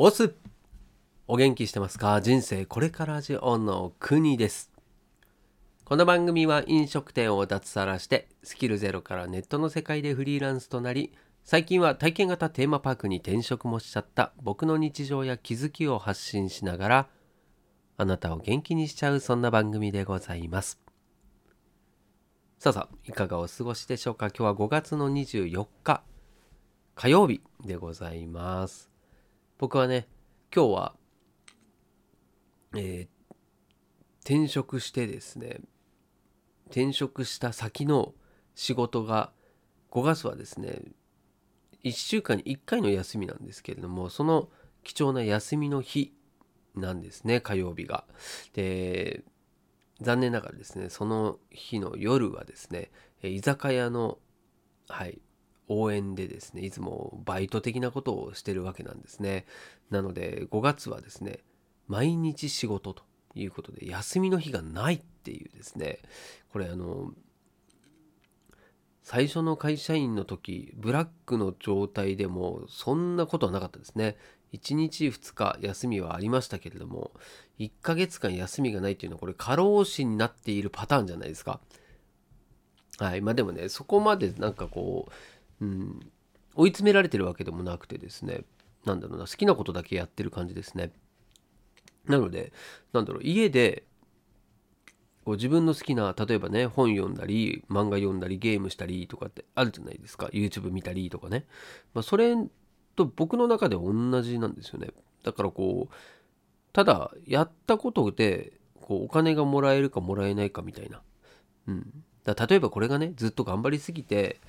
オスお元気してますか？人生これからじオの国です。この番組は飲食店を脱サラしてスキルゼロからネットの世界でフリーランスとなり最近は体験型テーマパークに転職もしちゃった僕の日常や気づきを発信しながらあなたを元気にしちゃうそんな番組でございます。さあさあいかがお過ごしでしょうか？今日は5月の24日火曜日でございます。僕はね今日はえー転職してですね転職した先の仕事が5月はですね1週間に1回の休みなんですけれどもその貴重な休みの日なんですね火曜日が。で残念ながらですねその日の夜はですね居酒屋のはい応援でですねいつもバイト的なことをしてるわけなんですね。なので5月はですね毎日仕事ということで休みの日がないっていうですね。これあの最初の会社員の時ブラックの状態でもそんなことはなかったですね。1日2日休みはありましたけれども1ヶ月間休みがないっていうのはこれ過労死になっているパターンじゃないですか。はい。まあでもねそこまでなんかこう、うん、追い詰められてるわけでもなくてですね。なんだろうな好きなことだけやってる感じですね。なのでなんだろう家でこう自分の好きな例えばね本読んだり漫画読んだりゲームしたりとかってあるじゃないですか。YouTube 見たりとかね、まあ、それと僕の中で同じなんですよね。だからこうただやったことでこうお金がもらえるかもらえないかみたいな、うん、だ例えばこれがねずっと頑張りすぎて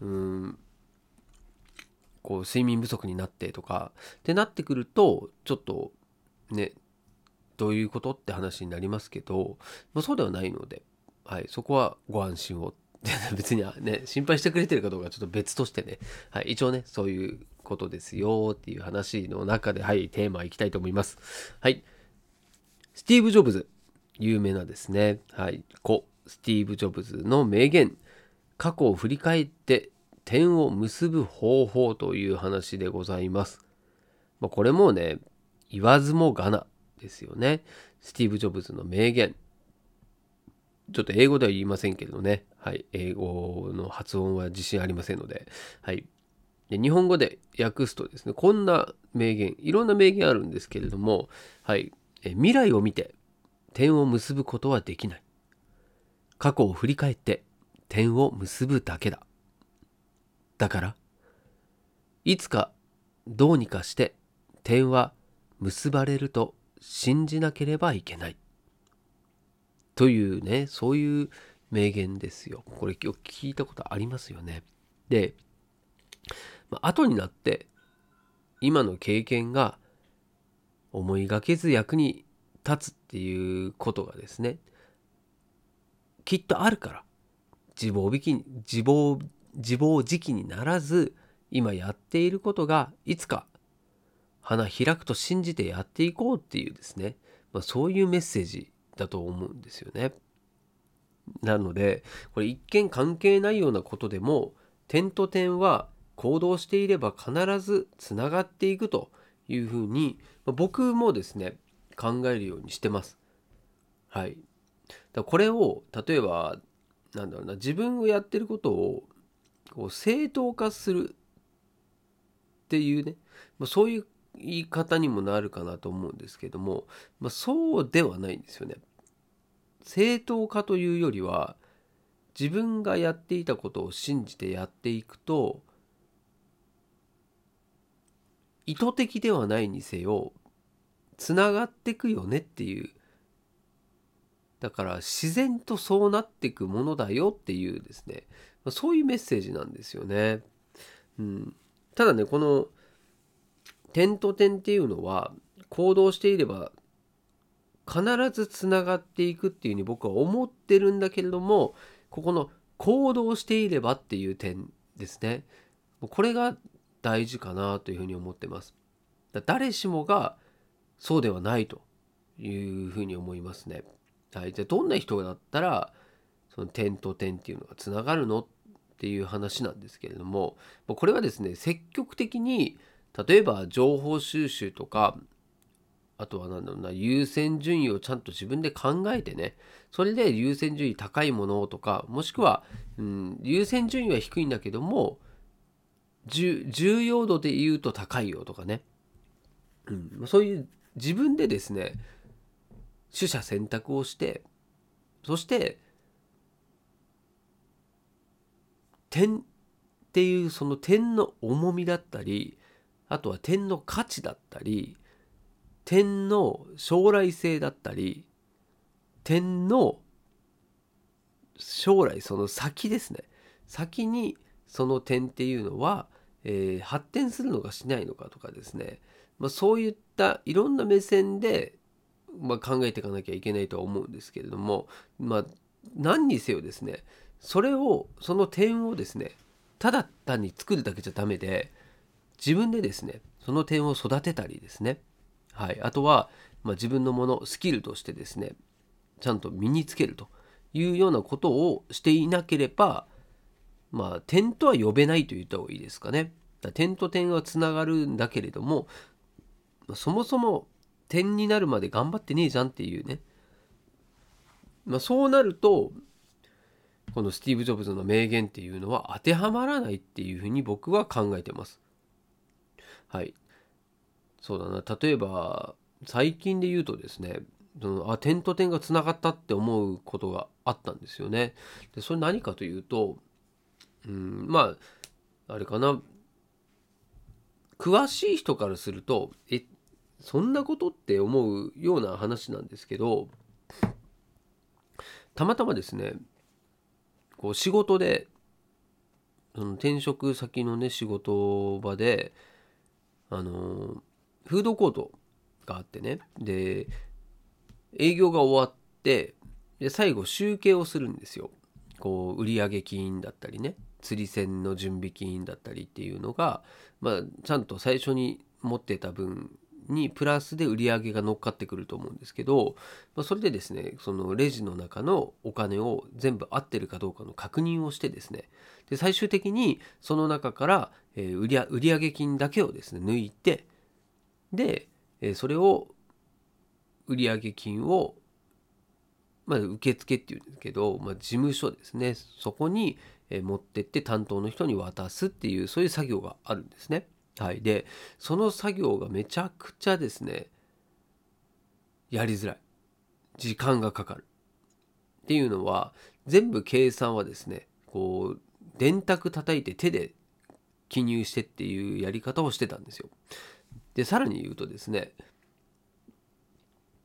うん。こう睡眠不足になってとかってなってくるとちょっとねどういうことって話になりますけど、まあ、そうではないので、はい、そこはご安心を 別にね心配してくれてるかどうかちょっと別としてね、はい、一応ねそういうことですよっていう話の中ではいテーマいきたいと思います。はい。スティーブ・ジョブズ。有名なですね。はい。故スティーブ・ジョブズの名言。過去を振り返って点を結ぶ方法という話でございます、まあ、これもね言わずもがなですよね。スティーブ・ジョブズの名言。ちょっと英語では言いませんけどね。はい。英語の発音は自信ありませんので。はい。で日本語で訳すとですね、こんな名言、いろんな名言あるんですけれども、はい。え未来を見て点を結ぶことはできない。過去を振り返って点を結ぶだけだ。だから、いつかどうにかして点は結ばれると信じなければいけない。というね、そういう名言ですよ。これ今日聞いたことありますよね。で、まあ、後になって今の経験が思いがけず役に立つっていうことがですね、きっとあるから、自暴自棄自暴自暴自棄にならず、今やっていることがいつか花開くと信じてやっていこうっていうですね、まあ、そういうメッセージだと思うんですよね。なのでこれ一見関係ないようなことでも点と点は行動していれば必ずつながっていくというふうに、まあ、僕もですね考えるようにしてます。はい。だこれを例えばなんだろうな自分をやってることをこう正当化するっていうね、まあ、そういう言い方にもなるかなと思うんですけども、まあ、そうではないんですよね。正当化というよりは自分がやっていたことを信じてやっていくと意図的ではないにせよつながってくよねっていうだから自然とそうなっていくものだよっていうですね。まそういうメッセージなんですよね。うん、ただねこの点と点っていうのは行動していれば必ずつながっていくっていうふうに僕は思ってるんだけれどもここの行動していればっていう点ですね。これが大事かなというふうに思ってます。誰しもがそうではないというふうに思いますね。はいじゃあどんな人だったらその点と点っていうのがつながるのっていう話なんですけれどもこれはですね積極的に例えば情報収集とかあとは何だろうな優先順位をちゃんと自分で考えてねそれで優先順位高いものとかもしくは、うん、優先順位は低いんだけども重要度で言うと高いよとかね、うん、そういう自分でですね取捨選択をしてそして点っていうその点の重みだったりあとは点の価値だったり点の将来性だったり点の将来その先ですね。先にその点っていうのは、えー、発展するのかしないのかとかですね、まあ、そういったいろんな目線で、まあ、考えていかなきゃいけないとは思うんですけれども、まあ、何にせよですねそれをその点をですねただ単に作るだけじゃダメで自分でですねその点を育てたりですね、はい、あとは、まあ、自分のものスキルとしてですねちゃんと身につけるというようなことをしていなければまあ点とは呼べないと言った方がいいですかね。点と点はつながるんだけれどもそもそも点になるまで頑張ってねえじゃんっていうね、まあ、そうなるとこのスティーブ・ジョブズの名言っていうのは当てはまらないっていうふうに僕は考えてます。はい。そうだな。例えば、最近で言うとですね、そのあ点と点がつながったって思うことがあったんですよね。でそれ何かというと、うん、まあ、あれかな。詳しい人からすると、え、そんなことって思うような話なんですけど、たまたまですね、こう仕事でその転職先のね仕事場であのフードコートがあってねで営業が終わってで最後集計をするんですよ。こう売上金だったりね釣り銭の準備金だったりっていうのが、まあ、ちゃんと最初に持ってた分にプラスで売り上げが乗っかってくると思うんですけど、まあ、それでですねそのレジの中のお金を全部合ってるかどうかの確認をしてですねで最終的にその中から、え、売り上金だけをですね抜いてで、え、それを売上金をまあ、受付っていうんですけど、まあ、事務所ですねそこに持ってって担当の人に渡すっていうそういう作業があるんですね。はい、でその作業がめちゃくちゃですねやりづらい時間がかかるっていうのは全部計算はですねこう電卓叩いて手で記入してっていうやり方をしてたんですよ。でさらに言うとですね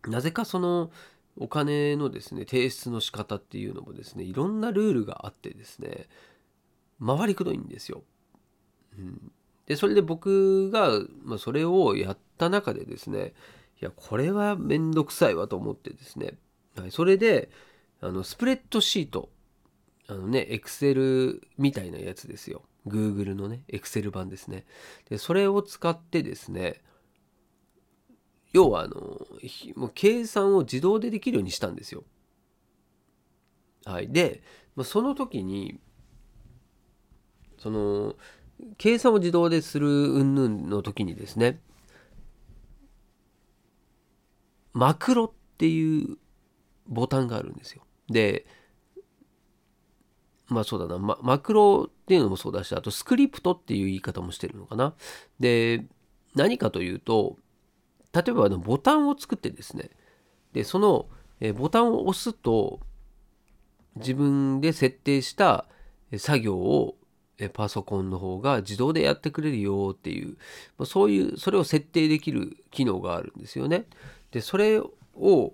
なぜかそのお金のですね提出の仕方っていうのもですねいろんなルールがあってですね回りくどいんですよ。うん、でそれで僕が、まあ、それをやった中でですねいやこれはめんどくさいわと思ってですね、はい、それであのスプレッドシートあのねエクセルみたいなやつですよ。Google のねエクセル版ですね。でそれを使ってですね要はあのもう計算を自動でできるようにしたんですよ。はいで、まあ、その時にその計算を自動でする云々の時にですねマクロっていうボタンがあるんですよ。でまあそうだな、マクロっていうのもそうだしあとスクリプトっていう言い方もしてるのかな。で何かというと例えばあのボタンを作ってですねでそのボタンを押すと自分で設定した作業をパソコンの方が自動でやってくれるよっていう、まあそういうそれを設定できる機能があるんですよね。でそれを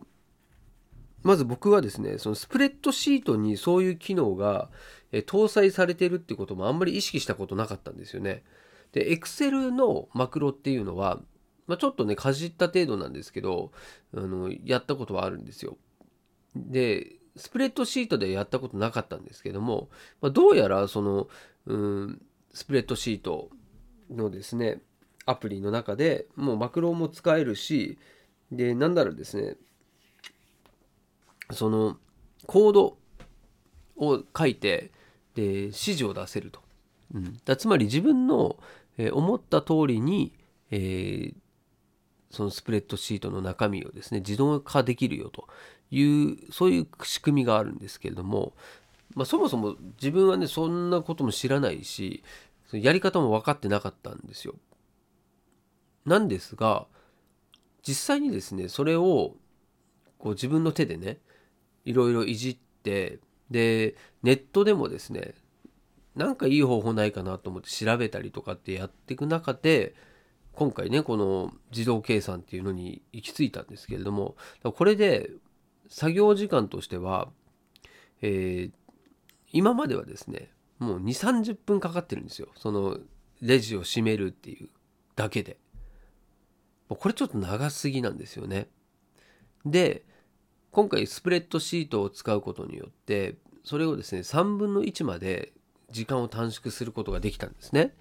まず僕はですねそのスプレッドシートにそういう機能が搭載されてるってこともあんまり意識したことなかったんですよね。で Excel のマクロっていうのは、まあ、ちょっとねかじった程度なんですけどあのやったことはあるんですよ。でスプレッドシートでやったことなかったんですけども、まあ、どうやらそのうんスプレッドシートのですねアプリの中でもうマクロも使えるしでなんだろうですねそのコードを書いてで指示を出せると、うん、だつまり自分のえ思った通りにえー、そのスプレッドシートの中身をですね自動化できるよというそういう仕組みがあるんですけれども、まあ、そもそも自分はねそんなことも知らないしやり方も分かってなかったんですよ。なんですが実際にですねそれをこう自分の手でねいろいろいじってでネットでもですねなんかいい方法ないかなと思って調べたりとかってやっていく中で今回ねこの自動計算っていうのに行き着いたんですけれどもこれで作業時間としては、えー、今まではですねもう2 3 0分かかってるんですよ。そのレジを閉めるっていうだけで。これちょっと長すぎなんですよね。で今回スプレッドシートを使うことによってそれをですね3分の1まで時間を短縮することができたんですね。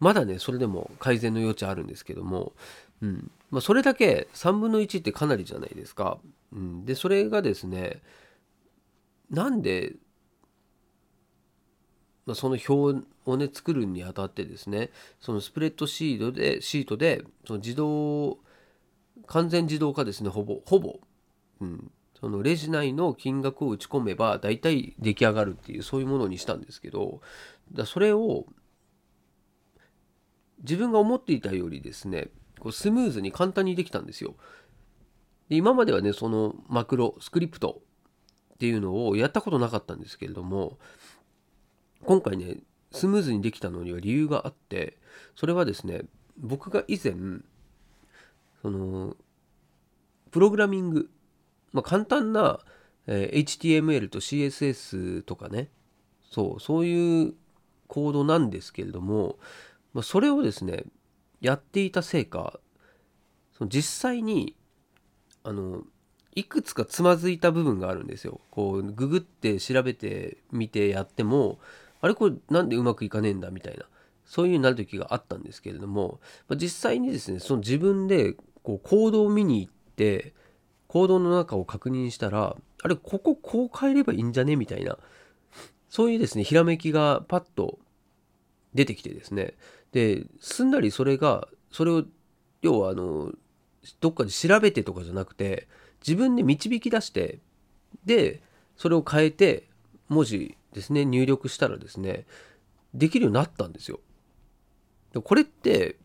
まだねそれでも改善の余地あるんですけども、うん。まあ、それだけ3分の1ってかなりじゃないですか。うん、でそれがですねなんで、まあ、その表をね作るにあたってですねそのスプレッドシートでシートでその自動完全自動化ですねほぼほぼうん、そのレジ内の金額を打ち込めば大体出来上がるっていうそういうものにしたんですけどだそれを自分が思っていたよりですねこうスムーズに簡単にできたんですよ。で今まではねそのマクロスクリプトっていうのをやったことなかったんですけれども今回ねスムーズにできたのには理由があってそれはですね僕が以前そのプログラミングまあ、簡単な、えー、HTML と CSS とかねそうそういうコードなんですけれども、まあ、それをですねやっていたせいかその実際にあのいくつかつまずいた部分があるんですよ。こうググって調べてみてやってもあれこれなんでうまくいかねえんだみたいなそういうになる時があったんですけれども、まあ、実際にですねその自分でこうコードを見に行って行動の中を確認したら、あれ、こここう変えればいいんじゃねみたいな、そういうですね、ひらめきがパッと出てきてですね、で、すんなりそれが、それを、要はあの、どっかで調べてとかじゃなくて、自分で導き出して、で、それを変えて、文字ですね、入力したらですね、できるようになったんですよ。これって、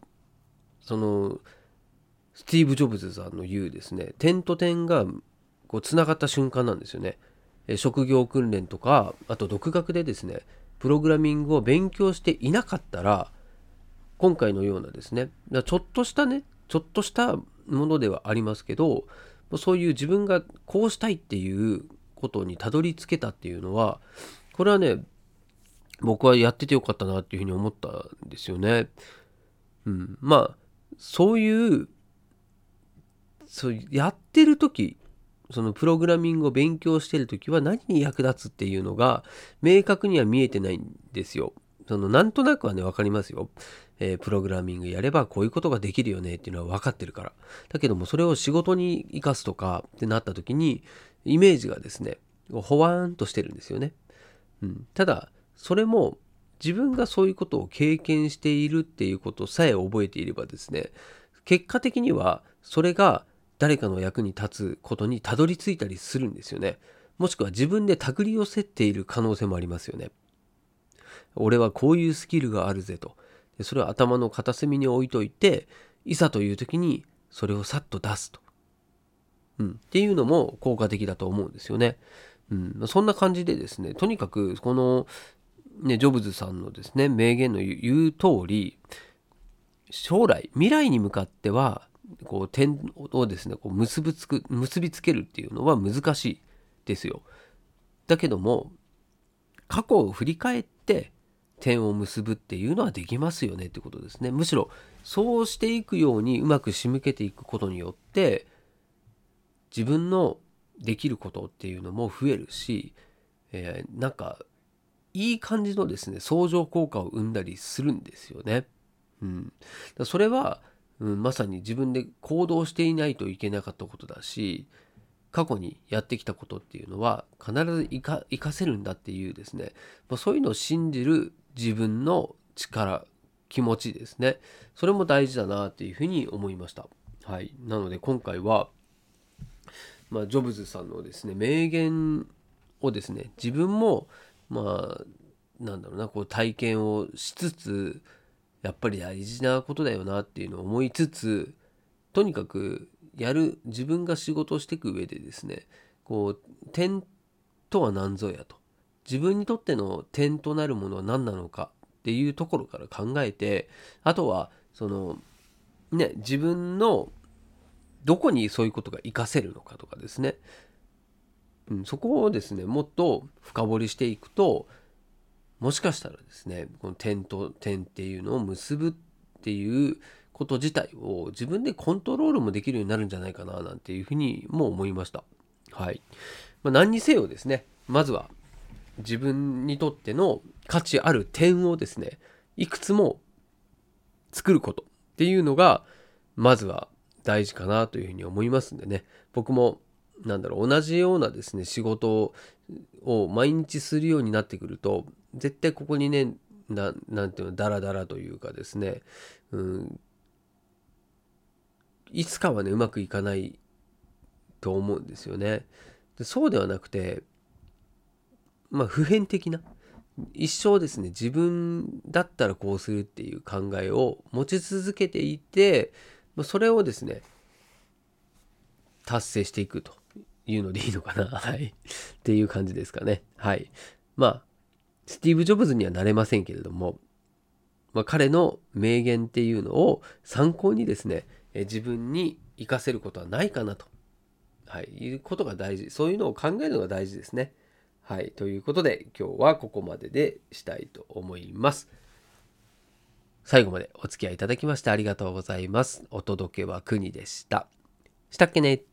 その、スティーブ・ジョブズさんの言うですね点と点がこうつながった瞬間なんですよね。職業訓練とかあと独学でですねプログラミングを勉強していなかったら今回のようなですねちょっとしたねちょっとしたものではありますけどそういう自分がこうしたいっていうことにたどり着けたっていうのはこれはね僕はやっててよかったなっていうふうに思ったんですよね。うん、まあそういうそうやってる時そのプログラミングを勉強してる時は何に役立つっていうのが明確には見えてないんですよ。そのなんとなくはね分かりますよ。えー、プログラミングやればこういうことができるよねっていうのは分かってるから。だけどもそれを仕事に生かすとかってなった時にイメージがですねほわーんとしてるんですよね。うん、ただそれも自分がそういうことを経験しているっていうことさえ覚えていればですね結果的にはそれが誰かの役に立つことにたどり着いたりするんですよね。もしくは自分で手繰り寄せている可能性もありますよね。俺はこういうスキルがあるぜと。でそれを頭の片隅に置いといて、いざという時にそれをさっと出すと。うん。っていうのも効果的だと思うんですよね。うん。そんな感じでですね、とにかくこの、ね、ジョブズさんのですね、名言の言う通り、将来、未来に向かってはこう点をですねこう結びつく結びつけるっていうのは難しいですよ。だけども過去を振り返って点を結ぶっていうのはできますよねってことですね。むしろそうしていくようにうまく仕向けていくことによって自分のできることっていうのも増えるし、えー、なんかいい感じのですね相乗効果を生んだりするんですよね。うん、それはうん、まさに自分で行動していないといけなかったことだし過去にやってきたことっていうのは必ず生かかせるんだっていうですね、まあ、そういうのを信じる自分の力気持ちですね。それも大事だなっていうふうに思いました。はい。なので今回はまあ、ジョブズさんのですね名言をですね自分もまあなんだろうなこう体験をしつつやっぱり大事なことだよなっていうのを思いつつとにかくやる自分が仕事をしていく上でですねこう点とは何ぞやと。自分にとっての点となるものは何なのかっていうところから考えてあとはそのね自分のどこにそういうことが活かせるのかとかですね、うん、そこをですねもっと深掘りしていくともしかしたらですねこの点と点っていうのを結ぶっていうこと自体を自分でコントロールもできるようになるんじゃないかななんていうふうにも思いました。はい。まあ、何にせよですね、まずは自分にとっての価値ある点をですね、いくつも作ることっていうのが、まずは大事かなというふうに思いますんでね、僕もなんだろう、同じようなですね、仕事を毎日するようになってくると、絶対ここにね、ななんていうの、ダラダラというかですね、うん、いつかはねうまくいかないと思うんですよね。でそうではなくてまあ普遍的な一生ですね自分だったらこうするっていう考えを持ち続けていてそれをですね達成していくというのでいいのかな。はい。っていう感じですかね。はい。まあスティーブ・ジョブズにはなれませんけれども、まあ、彼の名言っていうのを参考にですねえ自分に活かせることはないかなと、はい、いうことが大事。そういうのを考えるのが大事ですね。はい、ということで今日はここまででしたいと思います。最後までお付き合いいただきましてありがとうございます。お届けは国でした。したっけね